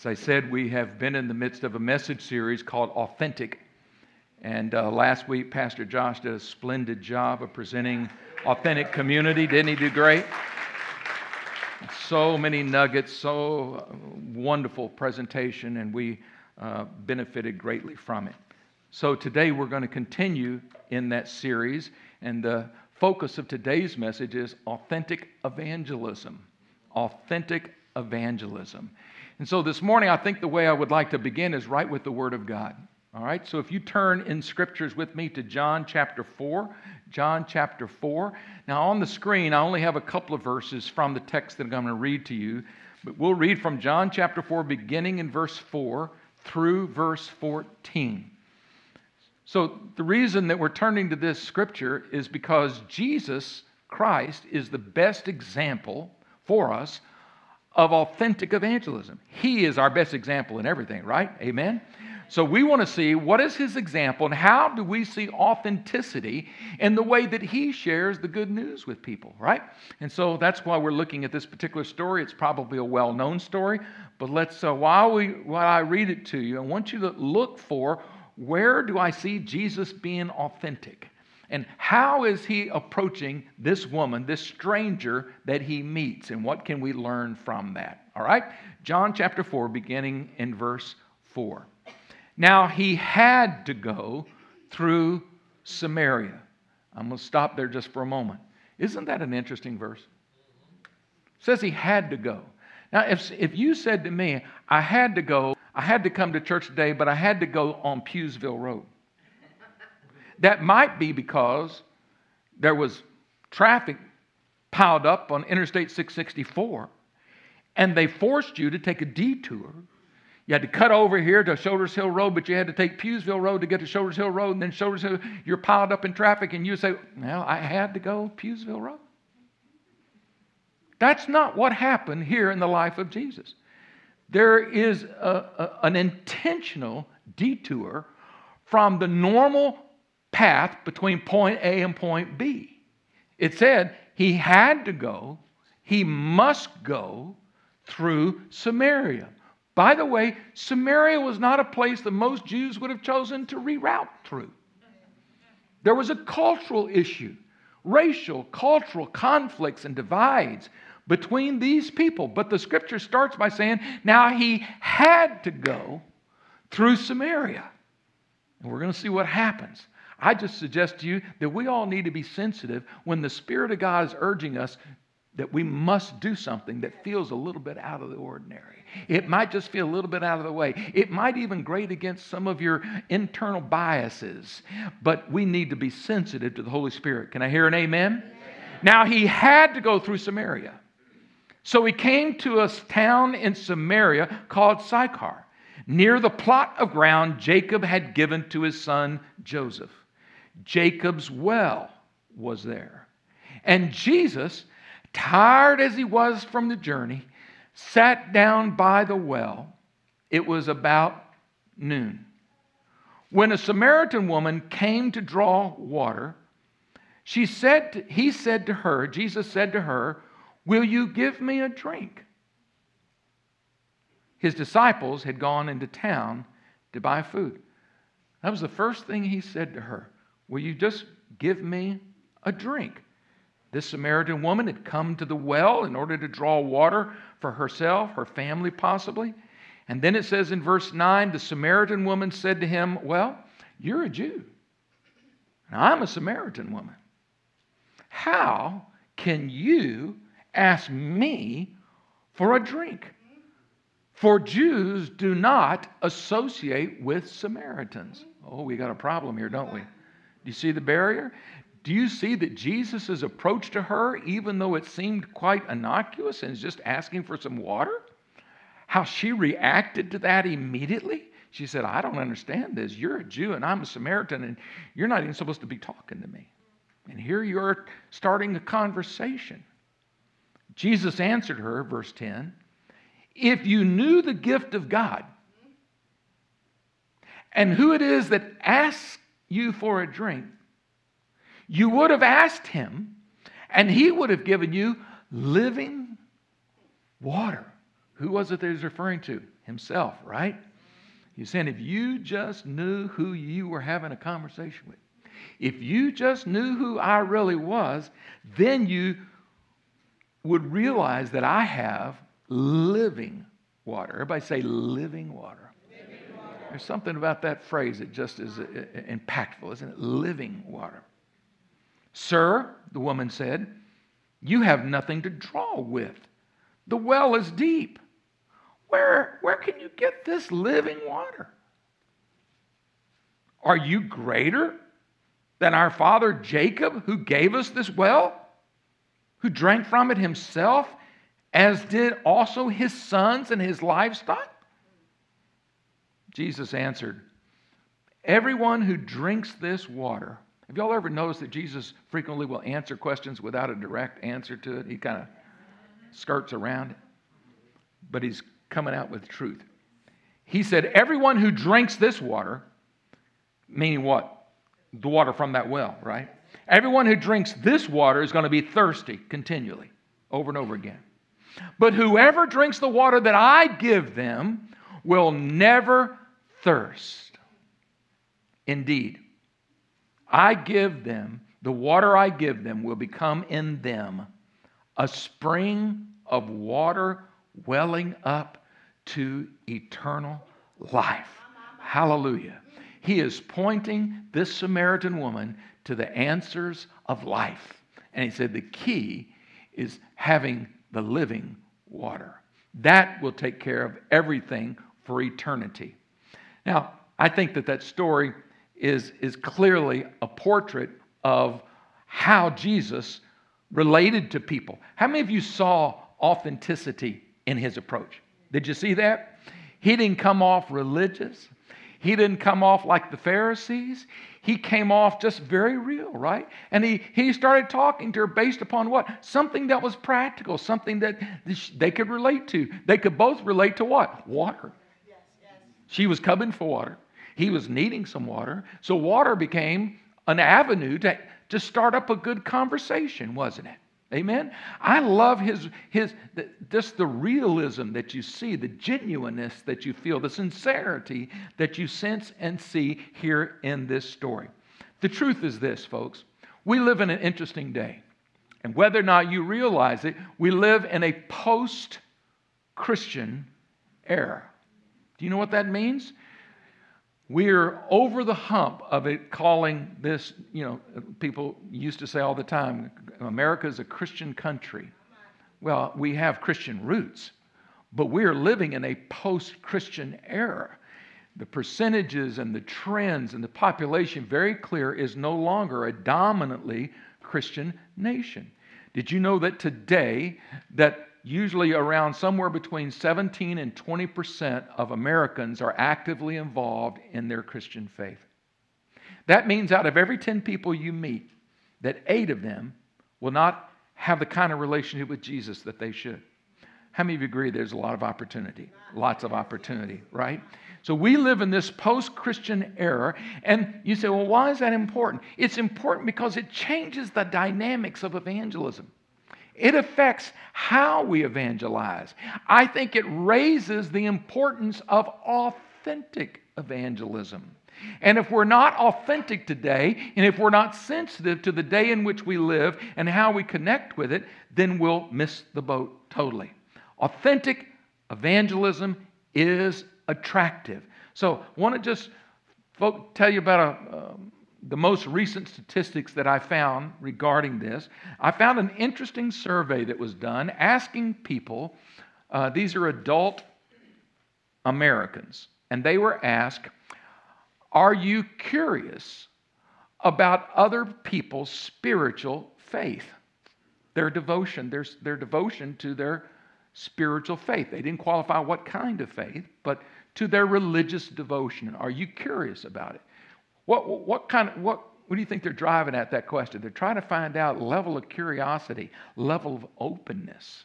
As I said, we have been in the midst of a message series called Authentic. And uh, last week, Pastor Josh did a splendid job of presenting authentic community. Didn't he do great? So many nuggets, so wonderful presentation, and we uh, benefited greatly from it. So today we're going to continue in that series, and the focus of today's message is authentic evangelism. Authentic evangelism. And so this morning, I think the way I would like to begin is right with the Word of God. All right, so if you turn in scriptures with me to John chapter 4, John chapter 4. Now, on the screen, I only have a couple of verses from the text that I'm going to read to you, but we'll read from John chapter 4, beginning in verse 4 through verse 14. So, the reason that we're turning to this scripture is because Jesus Christ is the best example for us of authentic evangelism. He is our best example in everything, right? Amen? So we want to see what is his example and how do we see authenticity in the way that he shares the good news with people, right? And so that's why we're looking at this particular story. It's probably a well-known story, but let's uh, while we while I read it to you, I want you to look for where do I see Jesus being authentic? And how is he approaching this woman, this stranger that he meets? And what can we learn from that? All right? John chapter 4, beginning in verse 4. Now he had to go through Samaria. I'm going to stop there just for a moment. Isn't that an interesting verse? It says he had to go. Now, if, if you said to me, I had to go, I had to come to church today, but I had to go on Pughsville Road. That might be because there was traffic piled up on Interstate 664 and they forced you to take a detour. You had to cut over here to Shoulders Hill Road, but you had to take Pughsville Road to get to Shoulders Hill Road, and then Shoulders Hill, you're piled up in traffic, and you say, Well, I had to go Pughsville Road. That's not what happened here in the life of Jesus. There is a, a, an intentional detour from the normal path between point A and point B. It said he had to go, he must go through Samaria. By the way, Samaria was not a place that most Jews would have chosen to reroute through. There was a cultural issue, racial, cultural conflicts and divides between these people. But the scripture starts by saying, now he had to go through Samaria. And we're going to see what happens. I just suggest to you that we all need to be sensitive when the Spirit of God is urging us that we must do something that feels a little bit out of the ordinary. It might just feel a little bit out of the way. It might even grate against some of your internal biases, but we need to be sensitive to the Holy Spirit. Can I hear an amen? amen. Now, he had to go through Samaria. So he came to a town in Samaria called Sychar, near the plot of ground Jacob had given to his son Joseph. Jacob's well was there. And Jesus, tired as he was from the journey, sat down by the well. It was about noon. When a Samaritan woman came to draw water, she said he said to her, Jesus said to her, Will you give me a drink? His disciples had gone into town to buy food. That was the first thing he said to her. Will you just give me a drink? This Samaritan woman had come to the well in order to draw water for herself, her family possibly. And then it says in verse 9 the Samaritan woman said to him, Well, you're a Jew, and I'm a Samaritan woman. How can you ask me for a drink? For Jews do not associate with Samaritans. Oh, we got a problem here, don't we? Do you see the barrier? Do you see that Jesus' approach to her, even though it seemed quite innocuous and is just asking for some water? How she reacted to that immediately? She said, I don't understand this. You're a Jew and I'm a Samaritan, and you're not even supposed to be talking to me. And here you're starting a conversation. Jesus answered her, verse 10 If you knew the gift of God and who it is that asks you for a drink, you would have asked him, and he would have given you living water. Who was it that he's referring to? Himself, right? He's saying, if you just knew who you were having a conversation with, if you just knew who I really was, then you would realize that I have living water. Everybody say living water. There's something about that phrase that just is uh, uh, impactful, isn't it? Living water. Sir, the woman said, you have nothing to draw with. The well is deep. Where, where can you get this living water? Are you greater than our father Jacob, who gave us this well, who drank from it himself, as did also his sons and his livestock? Jesus answered, Everyone who drinks this water, have y'all ever noticed that Jesus frequently will answer questions without a direct answer to it? He kind of skirts around but he's coming out with truth. He said, Everyone who drinks this water, meaning what? The water from that well, right? Everyone who drinks this water is going to be thirsty continually, over and over again. But whoever drinks the water that I give them will never thirst. Indeed, I give them, the water I give them will become in them a spring of water welling up to eternal life. Hallelujah. He is pointing this Samaritan woman to the answers of life. And he said the key is having the living water. That will take care of everything for eternity. Now, I think that that story is, is clearly a portrait of how Jesus related to people. How many of you saw authenticity in his approach? Did you see that? He didn't come off religious. He didn't come off like the Pharisees. He came off just very real, right? And he, he started talking to her based upon what? Something that was practical, something that they could relate to. They could both relate to what? Water. She was coming for water. He was needing some water. So water became an avenue to, to start up a good conversation, wasn't it? Amen. I love his his just the realism that you see, the genuineness that you feel, the sincerity that you sense and see here in this story. The truth is this, folks. We live in an interesting day. And whether or not you realize it, we live in a post Christian era. Do you know what that means? We're over the hump of it calling this, you know, people used to say all the time, America is a Christian country. Well, we have Christian roots, but we're living in a post Christian era. The percentages and the trends and the population, very clear, is no longer a dominantly Christian nation. Did you know that today that usually around somewhere between 17 and 20 percent of Americans are actively involved in their Christian faith. That means out of every 10 people you meet, that eight of them will not have the kind of relationship with Jesus that they should. How many of you agree there's a lot of opportunity? Lots of opportunity, right? So we live in this post Christian era, and you say, well, why is that important? It's important because it changes the dynamics of evangelism. It affects how we evangelize. I think it raises the importance of authentic evangelism. And if we're not authentic today, and if we're not sensitive to the day in which we live and how we connect with it, then we'll miss the boat totally. Authentic evangelism is attractive. So, I want to just tell you about a, um, the most recent statistics that I found regarding this, I found an interesting survey that was done asking people, uh, these are adult Americans, and they were asked, Are you curious about other people's spiritual faith? Their devotion, their, their devotion to their spiritual faith. They didn't qualify what kind of faith, but to their religious devotion. Are you curious about it? What, what kind of, what, what do you think they're driving at that question? They're trying to find out level of curiosity, level of openness.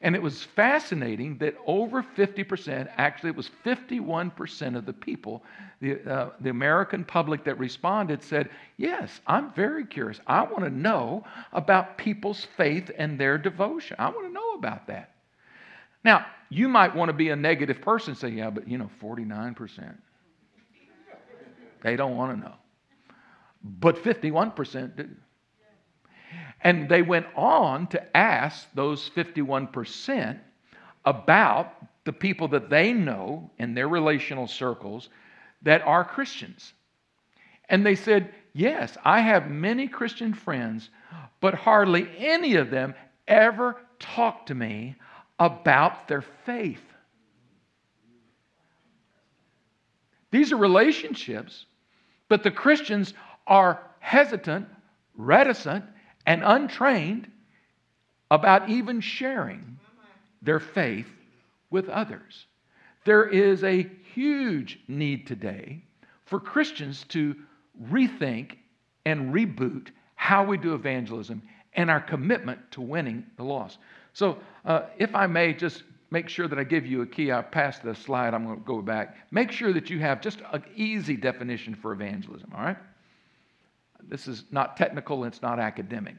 And it was fascinating that over 50%, actually, it was 51% of the people, the, uh, the American public that responded said, Yes, I'm very curious. I want to know about people's faith and their devotion. I want to know about that. Now, you might want to be a negative person, and say, yeah, but you know, 49%. They don't want to know. But 51% do. And they went on to ask those 51% about the people that they know in their relational circles that are Christians. And they said, Yes, I have many Christian friends, but hardly any of them ever talk to me about their faith. These are relationships, but the Christians are hesitant, reticent, and untrained about even sharing their faith with others. There is a huge need today for Christians to rethink and reboot how we do evangelism and our commitment to winning the lost. So, uh, if I may just make sure that I give you a key, I passed the slide, I'm going to go back. Make sure that you have just an easy definition for evangelism, all right? This is not technical, it's not academic.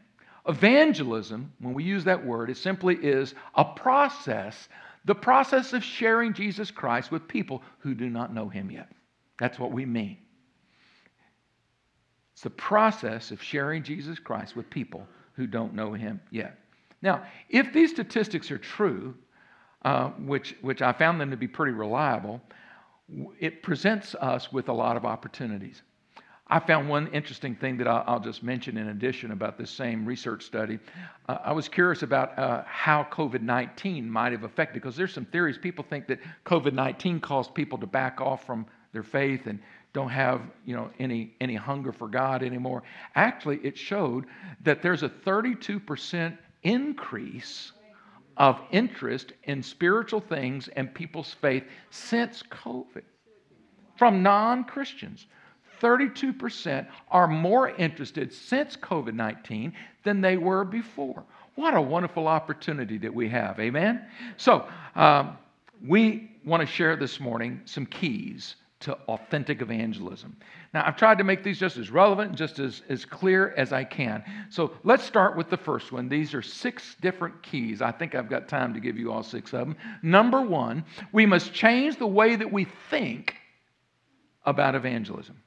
Evangelism, when we use that word, it simply is a process, the process of sharing Jesus Christ with people who do not know him yet. That's what we mean. It's the process of sharing Jesus Christ with people who don't know him yet. Now, if these statistics are true, uh, which, which I found them to be pretty reliable, it presents us with a lot of opportunities. I found one interesting thing that I'll, just mention in addition about this same research study. Uh, I was curious about uh, how COVID 19 might have affected, because there's some theories. People think that COVID 19 caused people to back off from their faith and don't have you know any any hunger for God anymore. Actually, it showed that there's a 32% increase of interest in spiritual things and people's faith since COVID from non-Christians. 32% are more interested since COVID 19 than they were before. What a wonderful opportunity that we have. Amen? So, um, we want to share this morning some keys to authentic evangelism. Now, I've tried to make these just as relevant, just as, as clear as I can. So let's start with the first one. These are six different keys. I think I've got time to give you all six of them. Number one, we must change the way that we think about evangelism.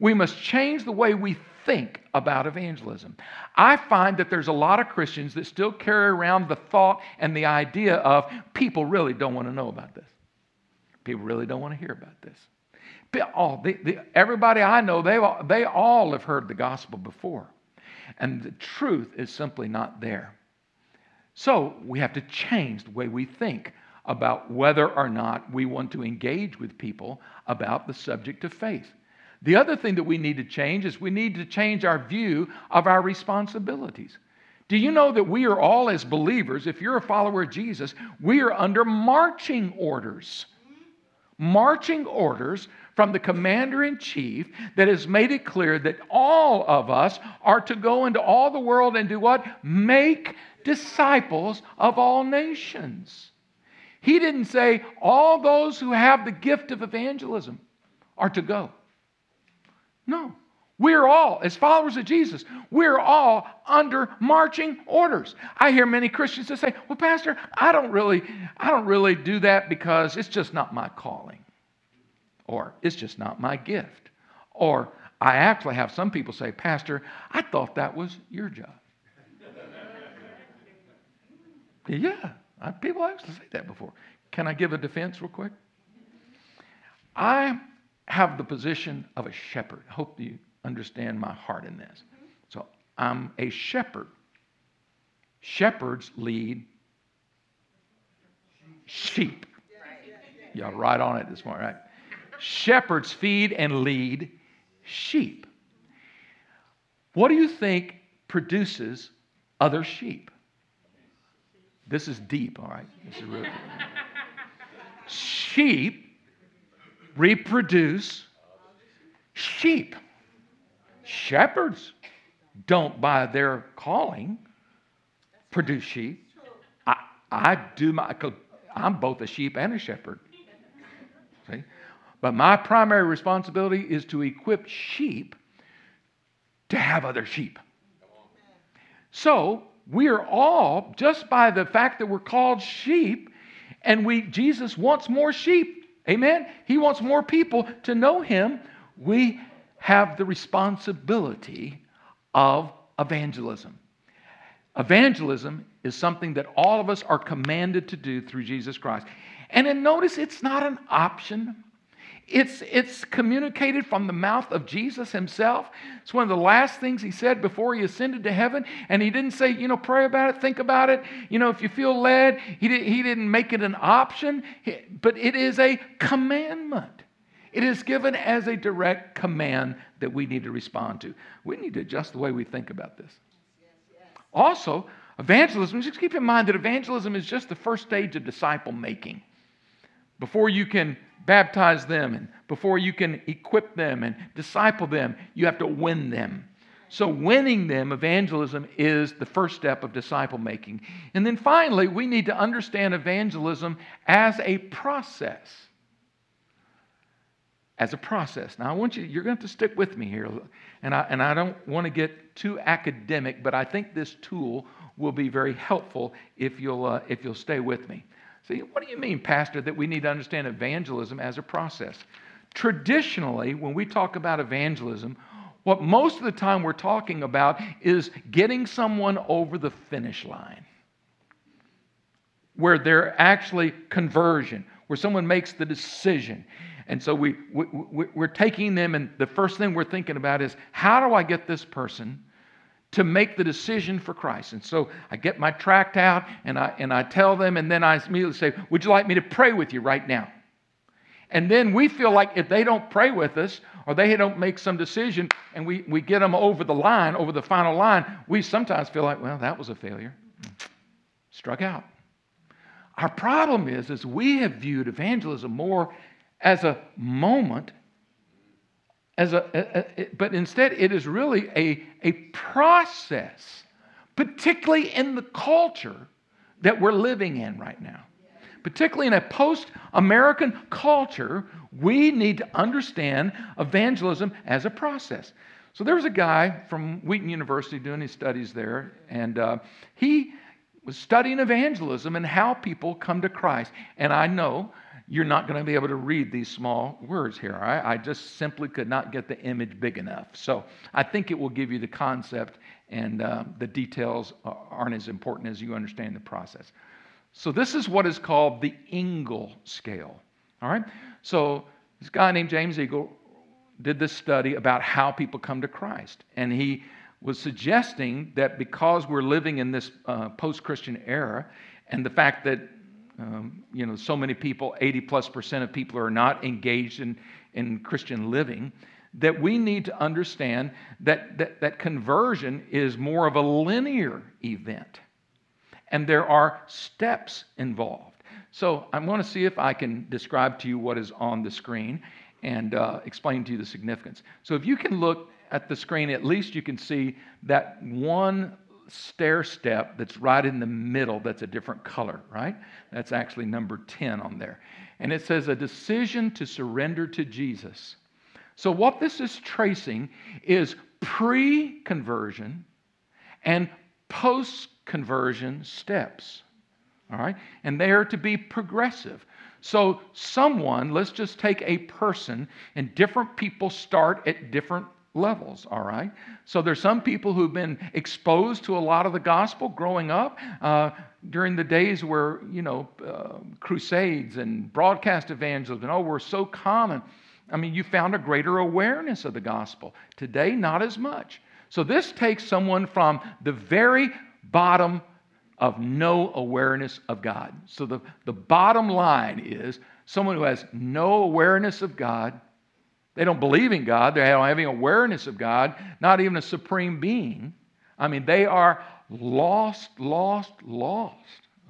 We must change the way we think about evangelism. I find that there's a lot of Christians that still carry around the thought and the idea of people really don't want to know about this. People really don't want to hear about this. All, oh, the, the, everybody I know, they, they all have heard the gospel before. And the truth is simply not there. So we have to change the way we think about whether or not we want to engage with people about the subject of faith. The other thing that we need to change is we need to change our view of our responsibilities. Do you know that we are all, as believers, if you're a follower of Jesus, we are under marching orders? Marching orders from the commander in chief that has made it clear that all of us are to go into all the world and do what? Make disciples of all nations. He didn't say all those who have the gift of evangelism are to go. No. We're all, as followers of Jesus, we're all under marching orders. I hear many Christians that say, "Well, Pastor, I don't really, I don't really do that because it's just not my calling, or it's just not my gift." Or I actually have some people say, "Pastor, I thought that was your job." yeah, people actually say that before. Can I give a defense real quick? I have the position of a shepherd. I hope you understand my heart in this. So I'm a shepherd. Shepherds lead sheep. Y'all right on it this morning, right? Shepherds feed and lead sheep. What do you think produces other sheep? This is deep, all right? This is really sheep reproduce sheep. Shepherds don't, by their calling, produce sheep. I, I do my, I'm both a sheep and a shepherd. See? But my primary responsibility is to equip sheep to have other sheep. So we are all, just by the fact that we're called sheep, and we Jesus wants more sheep. Amen. He wants more people to know him. We have the responsibility of evangelism. Evangelism is something that all of us are commanded to do through Jesus Christ. And then notice it's not an option. It's, it's communicated from the mouth of Jesus himself. It's one of the last things he said before he ascended to heaven. And he didn't say, you know, pray about it, think about it. You know, if you feel led, he, did, he didn't make it an option, but it is a commandment. It is given as a direct command that we need to respond to. We need to adjust the way we think about this. Also, evangelism, just keep in mind that evangelism is just the first stage of disciple making. Before you can baptize them and before you can equip them and disciple them, you have to win them. So, winning them, evangelism, is the first step of disciple making. And then finally, we need to understand evangelism as a process. As a process. Now, I want you, you're going to, have to stick with me here. And I, and I don't want to get too academic, but I think this tool will be very helpful if you'll, uh, if you'll stay with me. See, what do you mean, Pastor, that we need to understand evangelism as a process? Traditionally, when we talk about evangelism, what most of the time we're talking about is getting someone over the finish line, where they're actually conversion, where someone makes the decision. And so we, we, we're taking them, and the first thing we're thinking about is how do I get this person to make the decision for Christ. And so I get my tract out and I, and I tell them, and then I immediately say, Would you like me to pray with you right now? And then we feel like if they don't pray with us or they don't make some decision and we, we get them over the line, over the final line, we sometimes feel like, well, that was a failure. Struck out. Our problem is, is we have viewed evangelism more as a moment as a, a, a, but instead it is really a, a process, particularly in the culture that we're living in right now. Particularly in a post American culture, we need to understand evangelism as a process. So there was a guy from Wheaton University doing his studies there, and uh, he was studying evangelism and how people come to Christ. And I know you're not going to be able to read these small words here. I, just simply could not get the image big enough. So I think it will give you the concept, and uh, the details aren't as important as you understand the process. So this is what is called the Engel scale. All right? So this guy named James Engel did this study about how people come to Christ. And he was suggesting that because we're living in this uh, post Christian era, and the fact that um, you know, so many people, 80 plus percent of people are not engaged in, in Christian living, that we need to understand that, that, that conversion is more of a linear event. And there are steps involved. So I want to see if I can describe to you what is on the screen and uh, explain to you the significance. So if you can look at the screen, at least you can see that one stair step that's right in the middle that's a different color, right? That's actually number 10 on there. And it says a decision to surrender to Jesus. So, what this is tracing is pre conversion and post conversion steps. All right? And they are to be progressive. So, someone, let's just take a person, and different people start at different levels, all right? So there's some people who've been exposed to a lot of the gospel growing up uh, during the days where, you know, uh, crusades and broadcast evangelism, oh, were so common. I mean, you found a greater awareness of the gospel. Today, not as much. So this takes someone from the very bottom of no awareness of God. So the, the bottom line is someone who has no awareness of God they don't believe in God. They don't have any awareness of God, not even a supreme being. I mean, they are lost, lost, lost.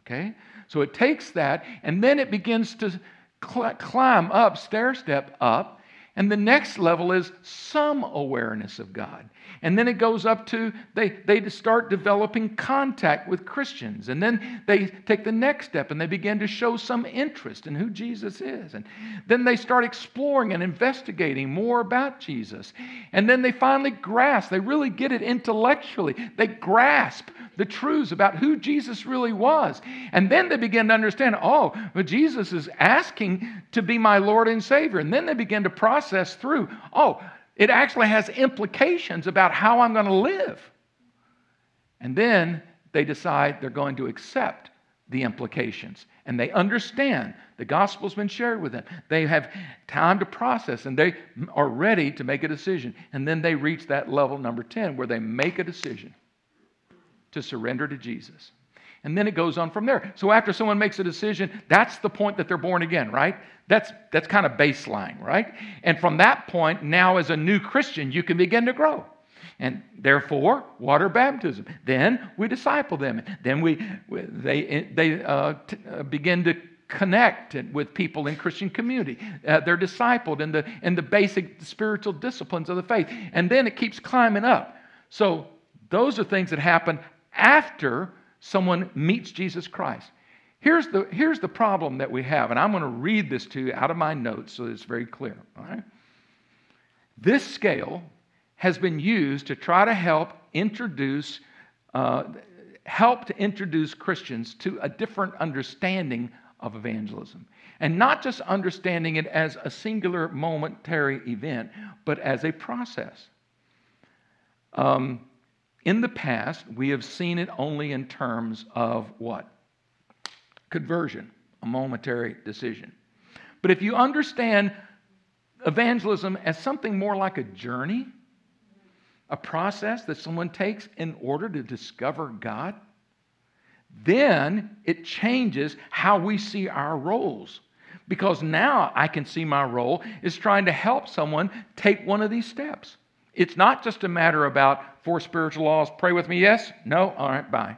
Okay? So it takes that, and then it begins to cl- climb up, stair step up, and the next level is some awareness of God. And then it goes up to they, they start developing contact with Christians. And then they take the next step and they begin to show some interest in who Jesus is. And then they start exploring and investigating more about Jesus. And then they finally grasp, they really get it intellectually. They grasp the truths about who Jesus really was. And then they begin to understand, oh, but Jesus is asking to be my Lord and Savior. And then they begin to process through, oh, it actually has implications about how I'm going to live. And then they decide they're going to accept the implications. And they understand the gospel's been shared with them. They have time to process and they are ready to make a decision. And then they reach that level number 10 where they make a decision to surrender to Jesus. And then it goes on from there. So after someone makes a decision, that's the point that they're born again, right? That's, that's kind of baseline, right? And from that point, now as a new Christian, you can begin to grow. And therefore, water baptism. Then we disciple them. Then we, they, they uh, t- uh, begin to connect with people in Christian community. Uh, they're discipled in the, in the basic spiritual disciplines of the faith. And then it keeps climbing up. So those are things that happen after someone meets Jesus Christ. Here's the, here's the problem that we have, and I'm going to read this to you out of my notes so it's very clear. All right? This scale has been used to try to help introduce, uh, help to introduce Christians to a different understanding of evangelism. And not just understanding it as a singular momentary event, but as a process. Um, in the past, we have seen it only in terms of what? Conversion, a momentary decision. But if you understand evangelism as something more like a journey, a process that someone takes in order to discover God, then it changes how we see our roles. Because now I can see my role is trying to help someone take one of these steps. It's not just a matter about four spiritual laws, pray with me, yes? No? All right, bye.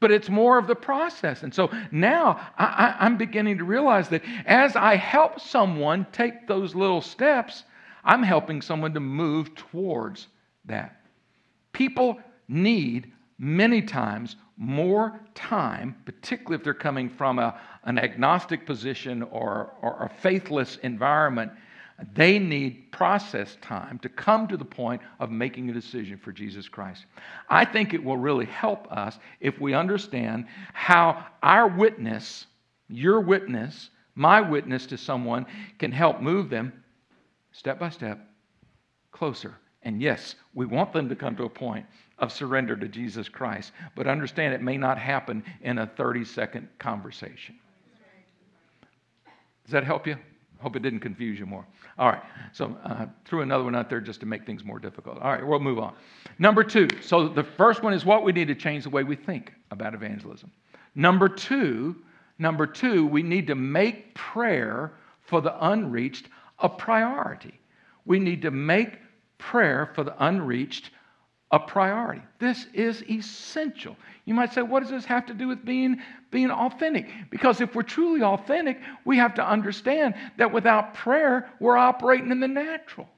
but it's more of the process. And so now I, am beginning to realize that as I help someone take those little steps, I'm helping someone to move towards that. People need many times more time, particularly if they're coming from a, an agnostic position or, or a faithless environment. They need process time to come to the point of making a decision for Jesus Christ. I think it will really help us if we understand how our witness, your witness, my witness to someone can help move them step by step, closer. And yes, we want them to come to a point of surrender to Jesus Christ, but understand it may not happen in a 30 second conversation. Does that help you? Hope it didn't confuse you more. All right, so uh, threw another one out there just to make things more difficult. All right, we'll move on. Number two. So the first one is what we need to change the way we think about evangelism. Number two, number two, we need to make prayer for the unreached a priority. We need to make prayer for the unreached a priority. This is essential. You might say, what does this have to do with being, being authentic? Because if we're truly authentic, we have to understand that without prayer, we're operating in the natural.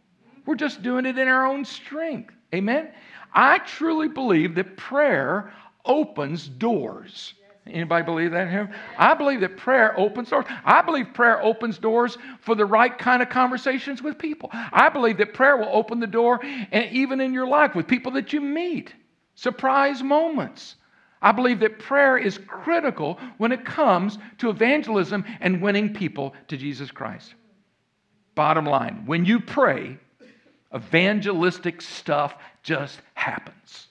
We're just doing it in our own strength. Amen? I truly believe that prayer opens doors. Anybody believe that here? I believe that prayer opens doors. I believe prayer opens doors for the right kind of conversations with people. I believe that prayer will open the door and even in your life with people that you meet. Surprise moments. I believe that prayer is critical when it comes to evangelism and winning people to Jesus Christ. Bottom line, when you pray, evangelistic stuff just happens.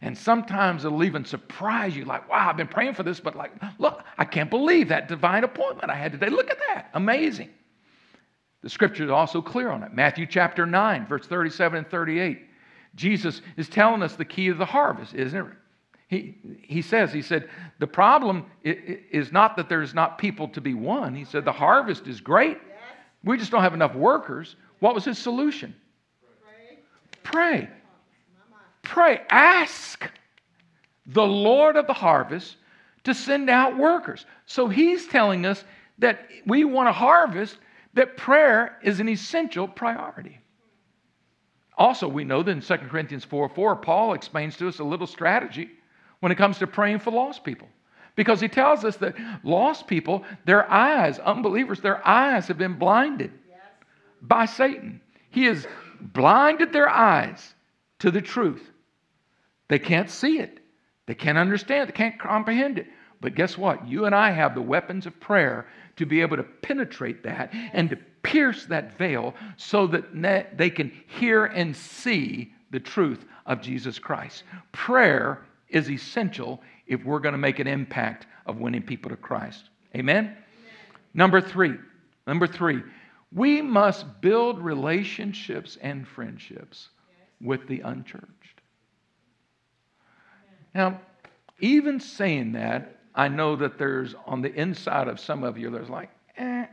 And sometimes it'll even surprise you, like, wow, I've been praying for this, but like, look, I can't believe that divine appointment I had today. Look at that. Amazing. The scripture is also clear on it. Matthew chapter 9, verse 37 and 38. Jesus is telling us the key of the harvest, isn't it? He, he says, he said, the problem is not that there's not people to be won. He said, the harvest is great. We just don't have enough workers. What was his solution? Pray. Pray. Pray, ask the Lord of the harvest to send out workers. So he's telling us that we want to harvest, that prayer is an essential priority. Also, we know that in 2 Corinthians 4 4, Paul explains to us a little strategy when it comes to praying for lost people. Because he tells us that lost people, their eyes, unbelievers, their eyes have been blinded yes. by Satan. He has blinded their eyes to the truth They can't see it. They can't understand it. They can't comprehend it. But guess what? You and I have the weapons of prayer to be able to penetrate that and to pierce that veil so that they can hear and see the truth of Jesus Christ. Prayer is essential if we're going to make an impact of winning people to Christ. Amen? Amen? Number three. Number three. We must build relationships and friendships with the unchurched. Now, even saying that, I know that there's on the inside of some of you, there's like, eh,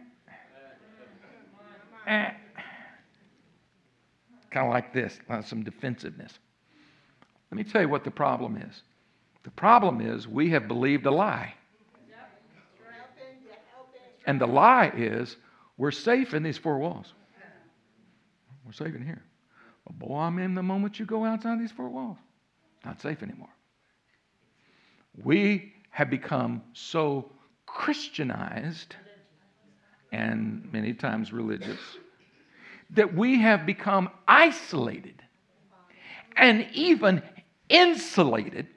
eh. Kind of like this, some defensiveness. Let me tell you what the problem is. The problem is we have believed a lie. And the lie is we're safe in these four walls. We're safe in here. But boy, I mean, the moment you go outside these four walls, not safe anymore. We have become so Christianized and many times religious that we have become isolated and even insulated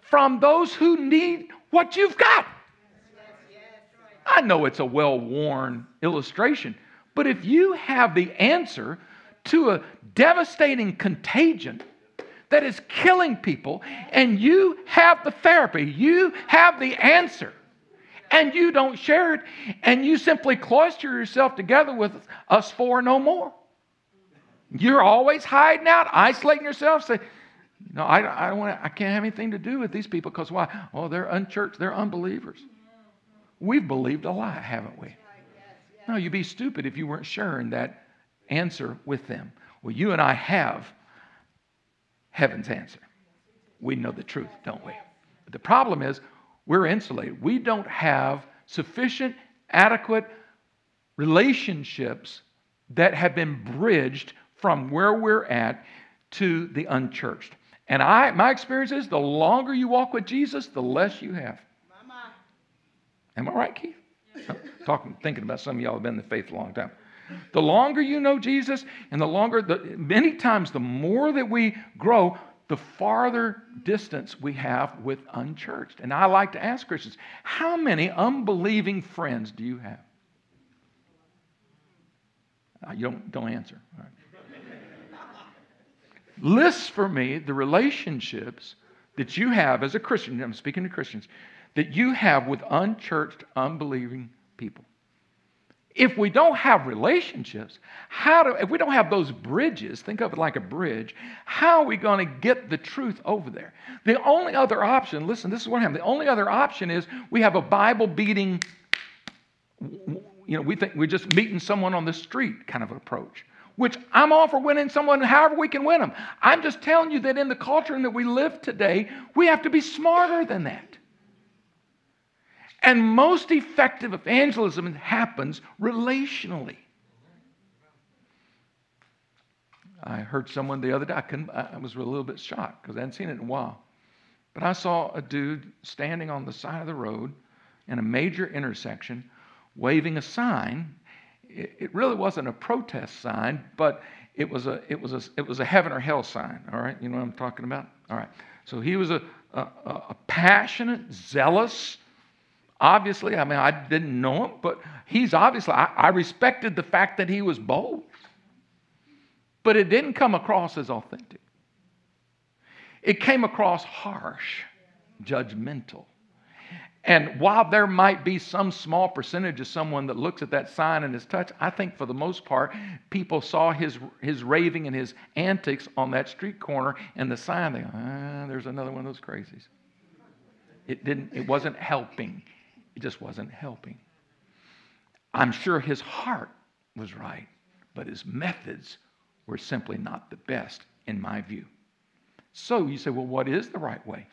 from those who need what you've got. I know it's a well worn illustration, but if you have the answer to a devastating contagion that is killing people, and you have the therapy, you have the answer, and you don't share it, and you simply cloister yourself together with us four no more. You're always hiding out, isolating yourself, say, no, I, I, don't want I can't have anything to do with these people because why? Oh, they're unchurched, they're unbelievers. We've believed a lie, haven't we? No, you'd be stupid if you weren't sharing that answer with them. Well, you and I have heaven's answer. We know the truth, don't we? But the problem is we're insulated. We don't have sufficient, adequate relationships that have been bridged from where we're at to the unchurched. And I, my experience is the longer you walk with Jesus, the less you have. Mama. Am I right, Keith? I'm talking, thinking about some of y'all have been in the faith a long time. The longer you know Jesus, and the longer, the, many times, the more that we grow, the farther distance we have with unchurched. And I like to ask Christians, how many unbelieving friends do you have? Uh, you don't, don't answer. Right. List for me the relationships that you have as a Christian, I'm speaking to Christians, that you have with unchurched, unbelieving people. If we don't have relationships, how do, if we don't have those bridges, think of it like a bridge, how are we going to get the truth over there? The only other option, listen, this is what happened. The only other option is we have a Bible beating, you know, we think we're just meeting someone on the street kind of approach which I'm all for winning someone however we can win them. I'm just telling you that in the culture in that we live today, we have to be smarter than that. And most effective evangelism happens relationally. I heard someone the other day, I, I was a little bit shocked because I hadn't seen it in a while. But I saw a dude standing on the side of the road in a major intersection waving a sign. It, it really wasn't a protest sign, but it was a, it was a, it was a heaven or hell sign. All right, you know what I'm talking about? All right. So he was a, a, a passionate, zealous, Obviously, I mean, I didn't know him, but he's obviously, I, I respected the fact that he was bold. But it didn't come across as authentic. It came across harsh, judgmental. And while there might be some small percentage of someone that looks at that sign and is touched, I think for the most part, people saw his, his raving and his antics on that street corner and the sign, they go, ah, there's another one of those crazies. It didn't, it wasn't helping. It just wasn't helping. I'm sure his heart was right, but his methods were simply not the best, in my view. So you say, well, what is the right way?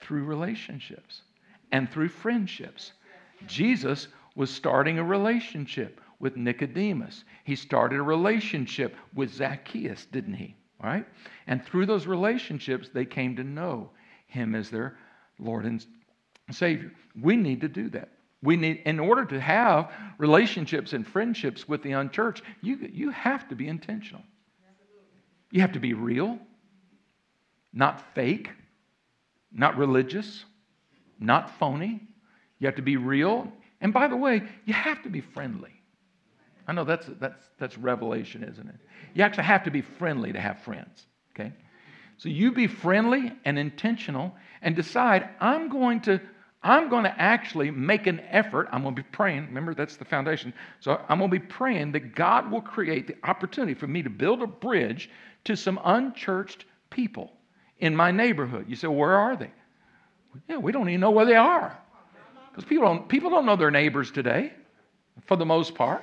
Through relationships and through friendships. Jesus was starting a relationship with Nicodemus. He started a relationship with Zacchaeus, didn't he? All right? And through those relationships, they came to know him as their Lord and Savior. We need to do that. We need, in order to have relationships and friendships with the unchurched, you, you have to be intentional. You have to be real. not fake, not religious, not phony. You have to be real. And by the way, you have to be friendly. I know that's, that's, that's revelation, isn't it? You actually have to be friendly to have friends, okay? So you be friendly and intentional and decide, I'm going to. I'm going to actually make an effort. I'm going to be praying. Remember, that's the foundation. So I'm going to be praying that God will create the opportunity for me to build a bridge to some unchurched people in my neighborhood. You say, where are they? Yeah, we don't even know where they are. Because people don't, people don't know their neighbors today, for the most part.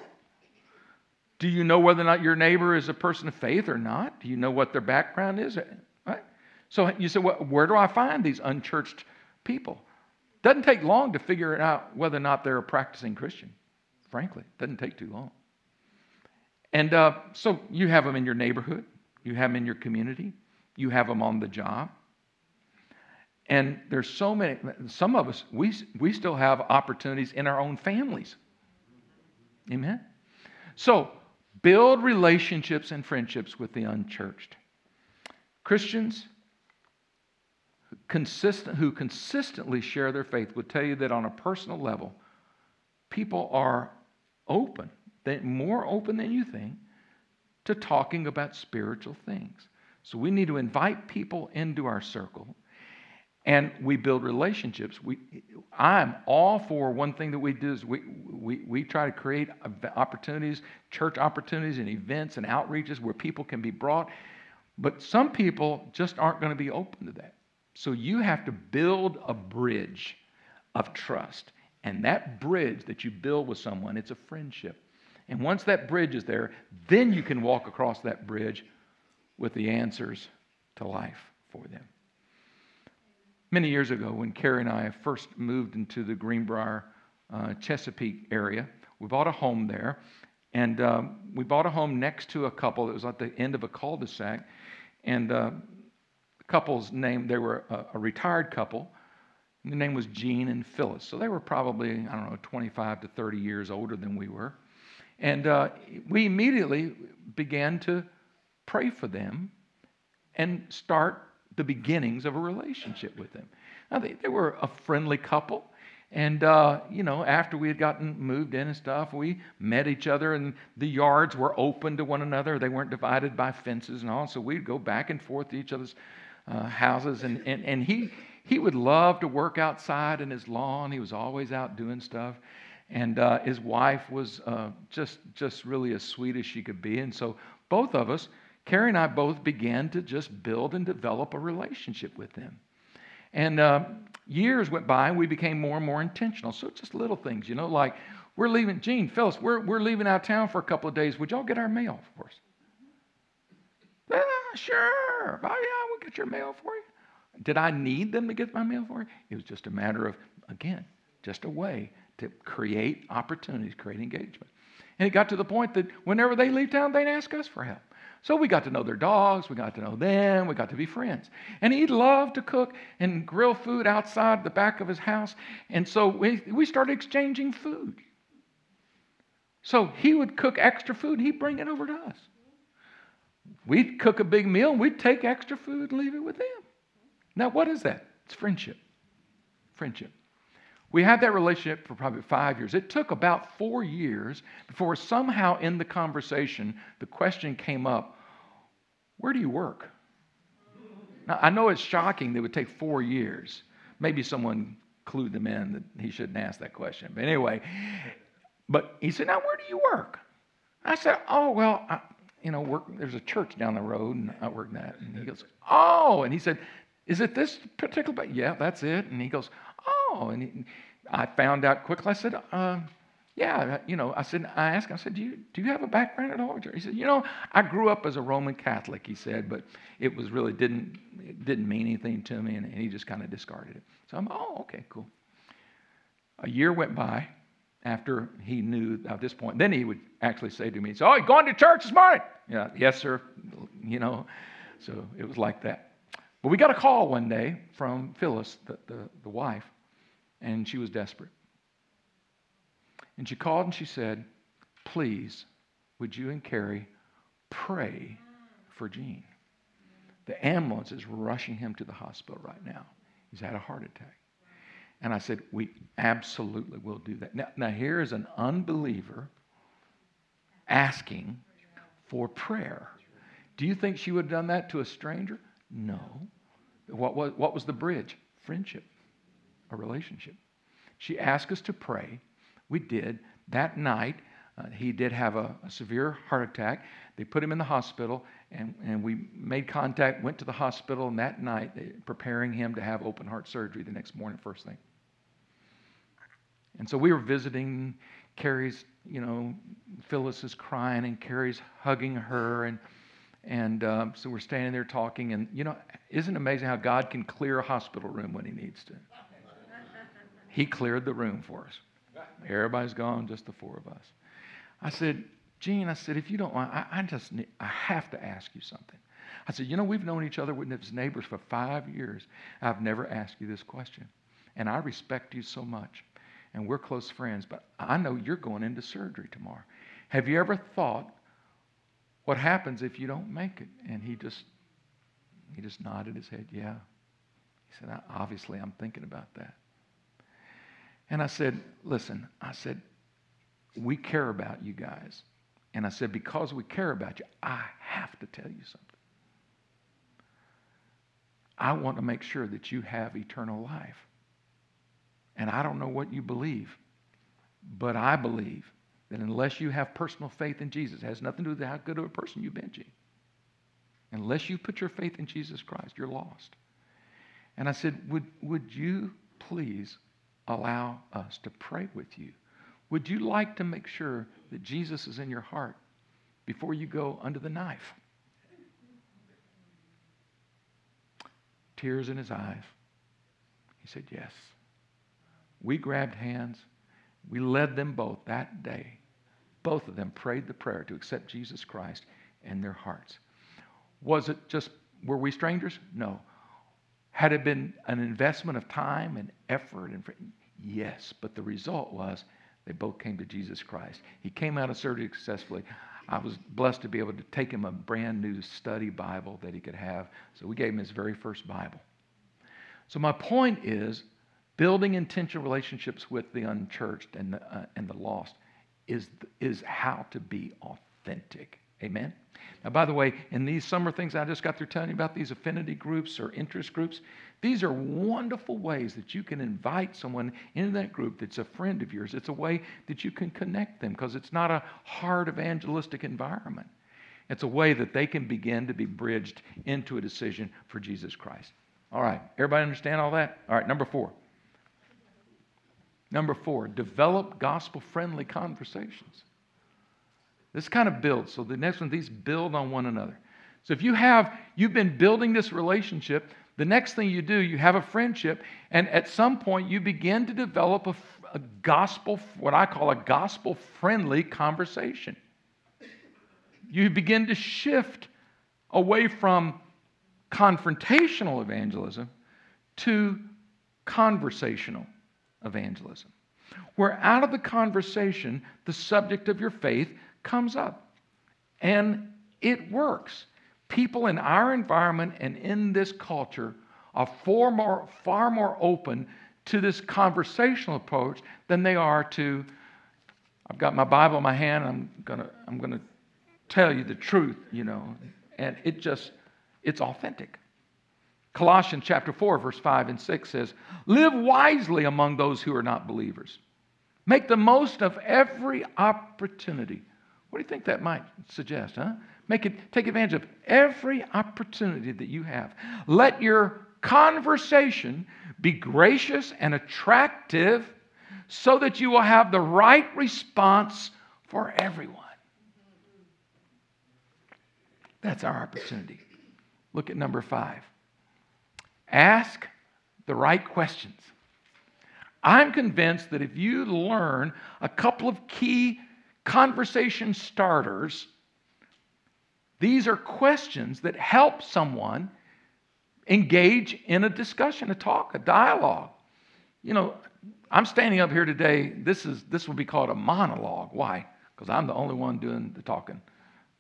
Do you know whether or not your neighbor is a person of faith or not? Do you know what their background is? Right? So you say, well, where do I find these unchurched people? Doesn't take long to figure out whether or not they're a practicing Christian. Frankly, it doesn't take too long. And uh, so you have them in your neighborhood, you have them in your community, you have them on the job. And there's so many, some of us, we, we still have opportunities in our own families. Amen? So, build relationships and friendships with the unchurched. Christians consistent, who consistently share their faith would tell you that on a personal level, people are open, more open than you think, to talking about spiritual things. So we need to invite people into our circle and we build relationships. We, I'm all for one thing that we do is we, we, we try to create opportunities, church opportunities, and events and outreaches where people can be brought. But some people just aren't going to be open to that. So you have to build a bridge of trust. And that bridge that you build with someone, it's a friendship. And once that bridge is there, then you can walk across that bridge with the answers to life for them. Many years ago, when Carrie and I first moved into the Greenbrier, uh, Chesapeake area, we bought a home there. And um, we bought a home next to a couple that was at the end of a cul de sac. And uh, couple's name, they were a, a retired couple. The name was Gene and Phyllis. So they were probably, I don't know, 25 to 30 years older than we were. And uh, we immediately began to pray for them and start the beginnings of a relationship with them. Now, they, they were a friendly couple. And, uh, you know, after we had gotten moved in and stuff, we met each other, and the yards were open to one another. They weren't divided by fences and all. So we'd go back and forth to each other's uh, houses. And, and, and he, he would love to work outside in his lawn. He was always out doing stuff. And uh, his wife was uh, just, just really as sweet as she could be. And so both of us, Carrie and I both began to just build and develop a relationship with them. And uh, years went by, and we became more and more intentional. So just little things, you know, like we're leaving, Gene, Phyllis, we're, we're leaving out of town for a couple of days. Would y'all get our mail for us? Ah, sure. Oh, yeah, get your mail for you. Did I need them to get my mail for you? It was just a matter of, again, just a way to create opportunities, create engagement. And it got to the point that whenever they leave town, they'd ask us for help. So we got to know their dogs, we got to know them, we got to be friends. And he loved to cook and grill food outside the back of his house. And so we, we started exchanging food. So he would cook extra food, he'd bring it over to us. We'd cook a big meal, and we'd take extra food and leave it with them. Now, what is that? It's friendship. Friendship. We had that relationship for probably five years. It took about four years before somehow in the conversation the question came up where do you work? Now, I know it's shocking that it would take four years. Maybe someone clued them in that he shouldn't ask that question. But anyway, but he said, Now, where do you work? I said, Oh, well, I, you know, work, there's a church down the road, and I work that. And he goes, Oh, and he said, Is it this particular? Yeah, that's it. And he goes, Oh, and he, I found out quickly. I said, uh, yeah, you know, I said, I asked him, I said, do you, do you have a background at all? He said, you know, I grew up as a Roman Catholic, he said, but it was really didn't, didn't mean anything to me, and, and he just kind of discarded it. So I'm, oh, okay, cool. A year went by after he knew at this point. Then he would actually say to me, oh, you going to church this morning? Yeah, yes, sir. You know, so it was like that. But we got a call one day from Phyllis, the, the, the wife, and she was desperate. And she called and she said, Please, would you and Carrie pray for Gene? The ambulance is rushing him to the hospital right now. He's had a heart attack. And I said, We absolutely will do that. Now, now here is an unbeliever asking for prayer. Do you think she would have done that to a stranger? No. What was, what was the bridge? Friendship, a relationship. She asked us to pray. We did. That night, uh, he did have a, a, severe heart attack. They put him in the hospital, and, and we made contact, went to the hospital, and that night, they, preparing him to have open heart surgery the next morning, first thing. And so we were visiting Carrie's, you know, Phyllis is crying, and Carrie's hugging her, and and um, so we're standing there talking, and you know, isn't it amazing how God can clear a hospital room when He needs to? He cleared the room for us. Everybody's gone, just the four of us. I said, Gene, I said, if you don't mind, I, I just need, I have to ask you something. I said, you know, we've known each other as neighbors for five years. I've never asked you this question. And I respect you so much. And we're close friends, but I know you're going into surgery tomorrow. Have you ever thought what happens if you don't make it? And he just he just nodded his head, yeah. He said, obviously I'm thinking about that. And I said, listen, I said, we care about you guys. And I said, because we care about you, I have to tell you something. I want to make sure that you have eternal life. And I don't know what you believe, but I believe that unless you have personal faith in Jesus, it has nothing to do with how good of a person you've been, Gene. Unless you put your faith in Jesus Christ, you're lost. And I said, Would, would you please allow us to pray with you? Would you like to make sure that Jesus is in your heart before you go under the knife? Tears in his eyes. He said, Yes. We grabbed hands. We led them both that day. Both of them prayed the prayer to accept Jesus Christ in their hearts. Was it just, were we strangers? No. Had it been an investment of time and effort? And yes, but the result was they both came to Jesus Christ. He came out of surgery successfully. I was blessed to be able to take him a brand new study Bible that he could have. So we gave him his very first Bible. So my point is building intentional relationships with the unchurched and the, uh, and the lost is, is how to be authentic. Amen? Now, by the way, in these summer things I just got through telling you about, these affinity groups or interest groups, these are wonderful ways that you can invite someone into that group that's a friend of yours. It's a way that you can connect them because it's not a hard evangelistic environment. It's a way that they can begin to be bridged into a decision for Jesus Christ. All right, everybody understand all that? All right, number four. Number four, develop gospel friendly conversations. This kind of builds. So the next one, these build on one another. So if you have, you've been building this relationship, the next thing you do, you have a friendship, and at some point you begin to develop a, a gospel, what I call a gospel friendly conversation. You begin to shift away from confrontational evangelism to conversational evangelism, where out of the conversation, the subject of your faith comes up. And it works. People in our environment and in this culture are far more, far more open to this conversational approach than they are to, I've got my Bible in my hand, I'm gonna, I'm gonna tell you the truth, you know. And it just, it's authentic. Colossians chapter 4, verse 5 and 6 says, Live wisely among those who are not believers. Make the most of every opportunity what do you think that might suggest, huh? Make it take advantage of every opportunity that you have. Let your conversation be gracious and attractive so that you will have the right response for everyone. That's our opportunity. Look at number five. Ask the right questions. I'm convinced that if you learn a couple of key conversation starters. These are questions that help someone engage in a discussion, a talk, a dialogue. You know, I'm standing up here today. This is this will be called a monologue. Why? Because I'm the only one doing the talking.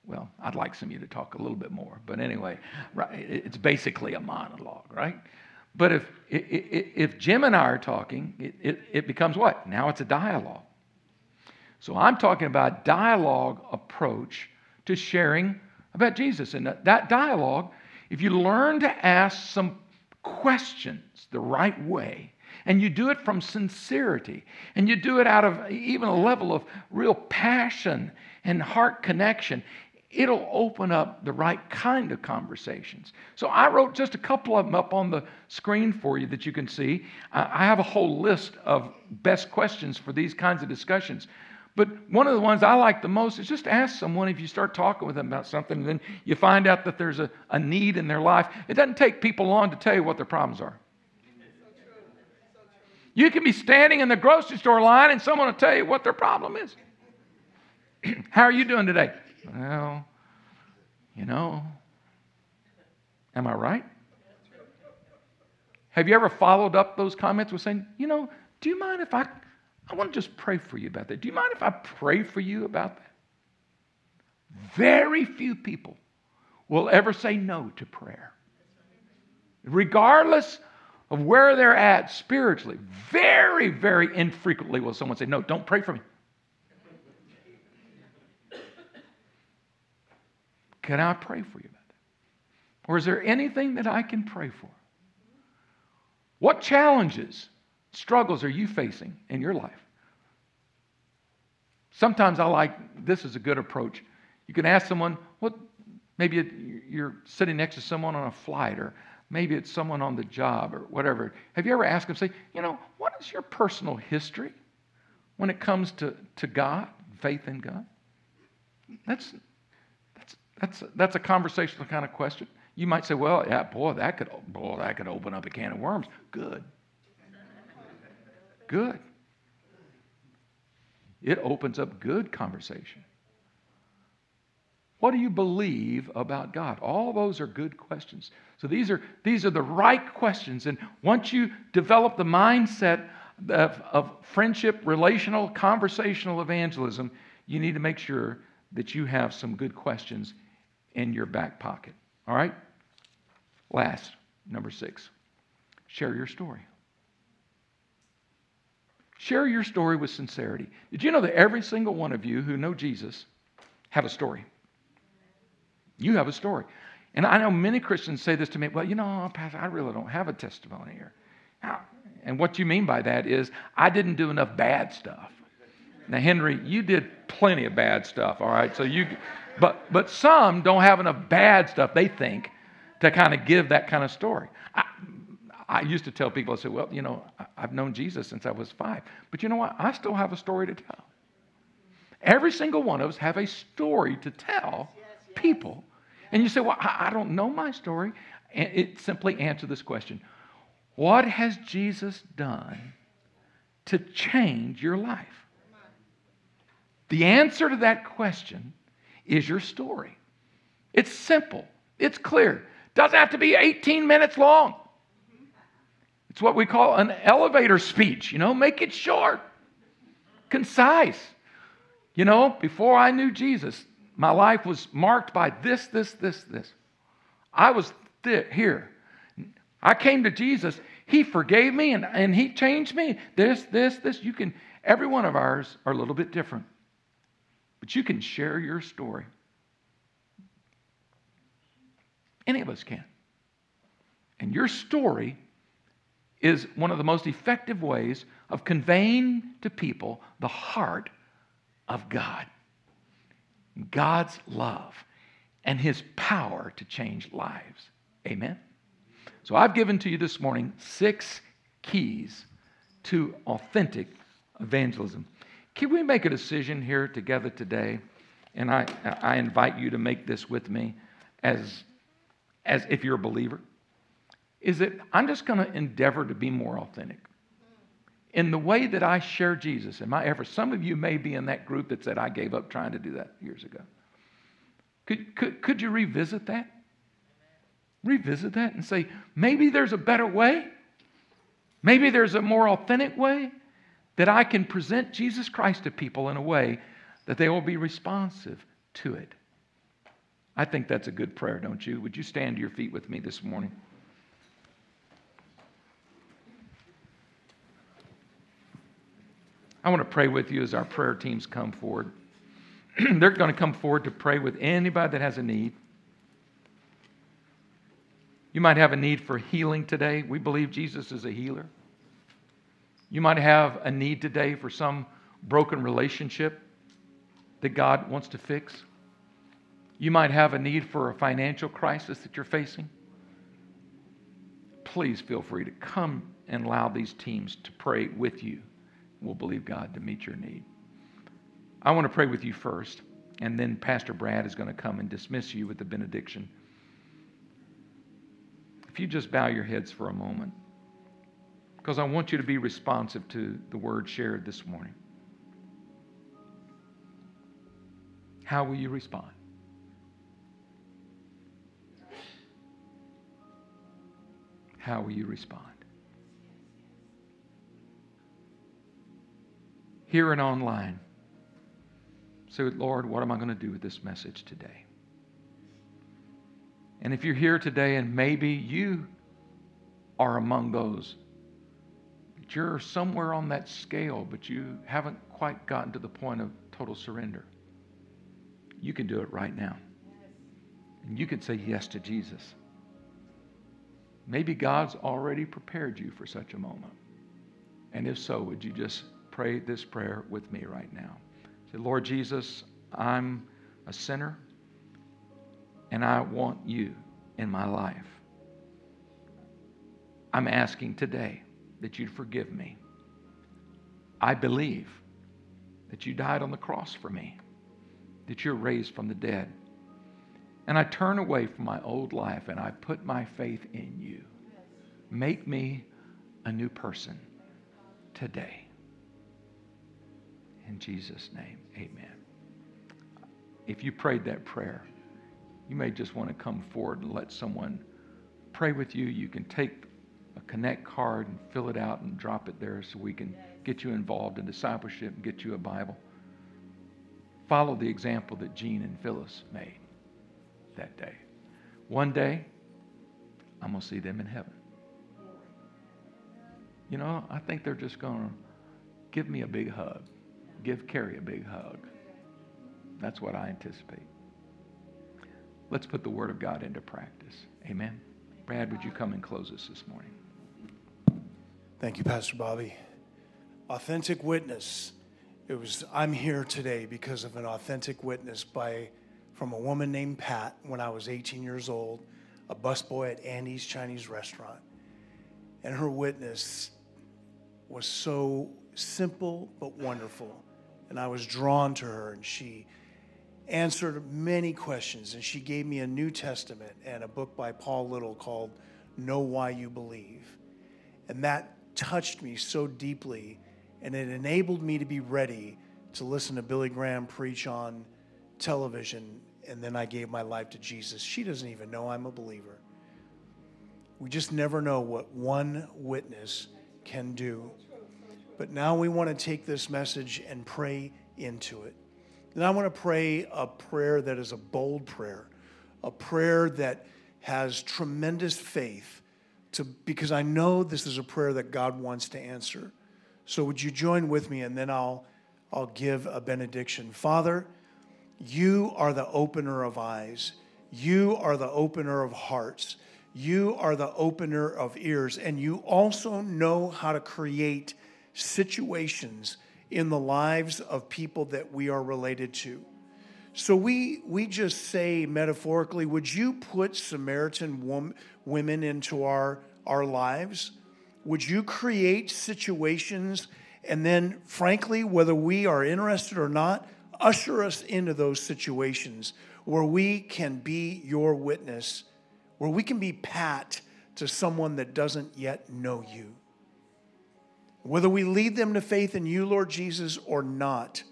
Well, I'd like some of you to talk a little bit more, but anyway, right, it's basically a monologue, right? But if, if Jim and I are talking, it, it, it becomes what? Now it's a dialogue. So I'm talking about dialogue approach to sharing about Jesus. And that dialogue, if you learn to ask some questions the right way, and you do it from sincerity, and you do it out of even a level of real passion and heart connection, it'll open up the right kind of conversations. So I wrote just a couple of them up on the screen for you that you can see. I have a whole list of best questions for these kinds of discussions. But one of the ones I like the most is just ask someone if you start talking with them about something, and then you find out that there's a, a need in their life. It doesn't take people long to tell you what their problems are. You can be standing in the grocery store line and someone will tell you what their problem is. How are you doing today? Well, you know, am I right? Have you ever followed up those comments with saying, you know, do you mind if I, I want to just pray for you about that? Do you mind if I pray for you about that? Very few people will ever say no to prayer. Regardless of where they're at spiritually, very, very infrequently will someone say, No, don't pray for me. Can I pray for you about that? Or is there anything that I can pray for? What challenges, struggles are you facing in your life? Sometimes I like this is a good approach. You can ask someone, what maybe you're sitting next to someone on a flight or maybe it's someone on the job or whatever. Have you ever asked them, say, you know, what is your personal history when it comes to, to God, faith in God? That's that's, that's that's a conversational kind of question. You might say, well, yeah, boy, that could, boy, that could open up a can of worms. Good. Good. It opens up good conversation. What do you believe about God? All those are good questions. So these are, these are the right questions. And once you develop the mindset of, of friendship, relational, conversational evangelism, you need to make sure that you have some good questions in your back pocket. All right? Last, number six, share your story. Share your story with sincerity. Did you know that every single one of you who know Jesus have a story? You have a story. And I know many Christians say this to me, well, you know, Pastor, I really don't have a testimony here. And what you mean by that is, I didn't do enough bad stuff. Now, Henry, you did plenty of bad stuff, all right? So you, but, but some don't have enough bad stuff, they think, to kind of give that kind of story. I, I used to tell people, I said, well, you know, I've known Jesus since I was five. But you know what? I still have a story to tell. Every single one of us have a story to tell people. And you say, well, I don't know my story. And it simply answer this question. What has Jesus done to change your life? The answer to that question is your story. It's simple, it's clear. Doesn't have to be 18 minutes long. It's what we call an elevator speech, you know, make it short, concise. You know, before I knew Jesus, my life was marked by this, this, this, this. I was th- here. I came to Jesus. He forgave me and, and He changed me. This, this, this. You can, every one of ours are a little bit different. But you can share your story. Any of us can. And your story is one of the most effective ways of conveying to people the heart of God, God's love, and His power to change lives. Amen? So I've given to you this morning six keys to authentic evangelism. Can we make a decision here together today? And I, I invite you to make this with me as, as if you're a believer. Is that I'm just going to endeavor to be more authentic. In the way that I share Jesus in my efforts, some of you may be in that group that said, I gave up trying to do that years ago. Could, could, could you revisit that? Revisit that and say, maybe there's a better way. Maybe there's a more authentic way that I can present Jesus Christ to people in a way that they will be responsive to it. I think that's a good prayer, don't you? Would you stand to your feet with me this morning? I want to pray with you as our prayer teams come forward. They're going to come forward to pray with anybody that has a need. You might have a need for healing today. We believe Jesus is a healer. You might have a need today for some broken relationship that God wants to fix. You might have a need for a financial crisis that you're facing. Please feel free to come and allow these teams to pray with you. We'll believe God to meet your need. I want to pray with you first, and then Pastor Brad is going to come and dismiss you with the benediction. If you just bow your heads for a moment, because I want you to be responsive to the word shared this morning. How will you respond? How will you respond? Here and online. Say, Lord, what am I going to do with this message today? And if you're here today and maybe you are among those that you're somewhere on that scale, but you haven't quite gotten to the point of total surrender, you can do it right now. And you can say yes to Jesus. Maybe God's already prepared you for such a moment. And if so, would you just pray this prayer with me right now? Say, Lord Jesus, I'm a sinner and I want you in my life. I'm asking today that you'd forgive me. I believe that you died on the cross for me, that you're raised from the dead and I turn away from my old life and I put my faith in you. Make me a new person today. In Jesus' name, amen. If you prayed that prayer, you may just want to come forward and let someone pray with you. You can take a connect card and fill it out and drop it there so we can get you involved in discipleship and get you a Bible. Follow the example that Gene and Phyllis made that day. One day, I'm going to see them in heaven. You know, I think they're just going to give me a big hug, give Carrie a big hug. That's what I anticipate. Let's put the Word of God into practice. Amen. Brad, would you come and close us this morning? Thank you, Pastor Bobby. Authentic witness. It was I'm here today because of an authentic witness by from a woman named Pat when I was 18 years old, a busboy at Andy's Chinese restaurant. And her witness was so simple but wonderful. And I was drawn to her, and she answered many questions. And she gave me a New Testament and a book by Paul Little called Know Why You Believe. And that touched me so deeply, and it enabled me to be ready to listen to Billy Graham preach on television and then I gave my life to Jesus. She doesn't even know I'm a believer. We just never know what one witness can do. But now we want to take this message and pray into it. And I want to pray a prayer that is a bold prayer, a prayer that has tremendous faith to because I know this is a prayer that God wants to answer. So would you join with me and then I'll I'll give a benediction. Father, you are the opener of eyes. You are the opener of hearts. You are the opener of ears. And you also know how to create situations in the lives of people that we are related to. So we, we just say metaphorically, would you put Samaritan wom- women into our, our lives? Would you create situations? And then, frankly, whether we are interested or not, usher us into those situations where we can be your witness, where we can be Pat to someone that doesn't yet know you. Whether we lead them to faith in you, Lord Jesus, or not,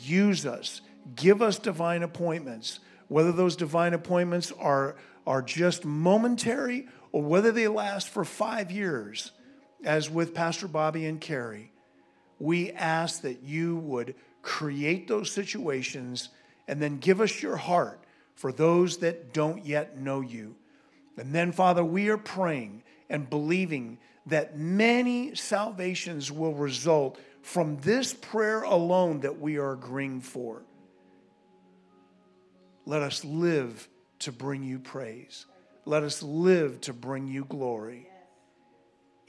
use us. Give us divine appointments. Whether those divine appointments are, are just momentary or whether they last for five years, as with Pastor Bobby and Carrie, we ask that you would create those situations, and then give us your heart for those that don't yet know you. And then, Father, we are praying and believing that many salvations will result from this prayer alone that we are agreeing for. Let us live to bring you praise. Let us live to bring you glory.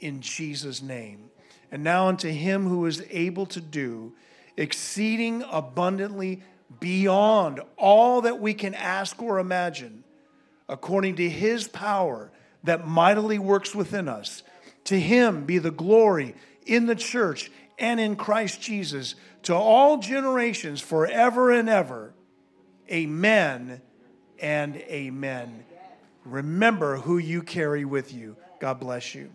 In Jesus' name. And now unto him who is able to do exceeding abundantly beyond all that we can ask or imagine, according to his power that mightily works within us. To him be the glory in the church and in Christ Jesus to all generations forever and ever. Amen and amen. Remember who you carry with you. God bless you.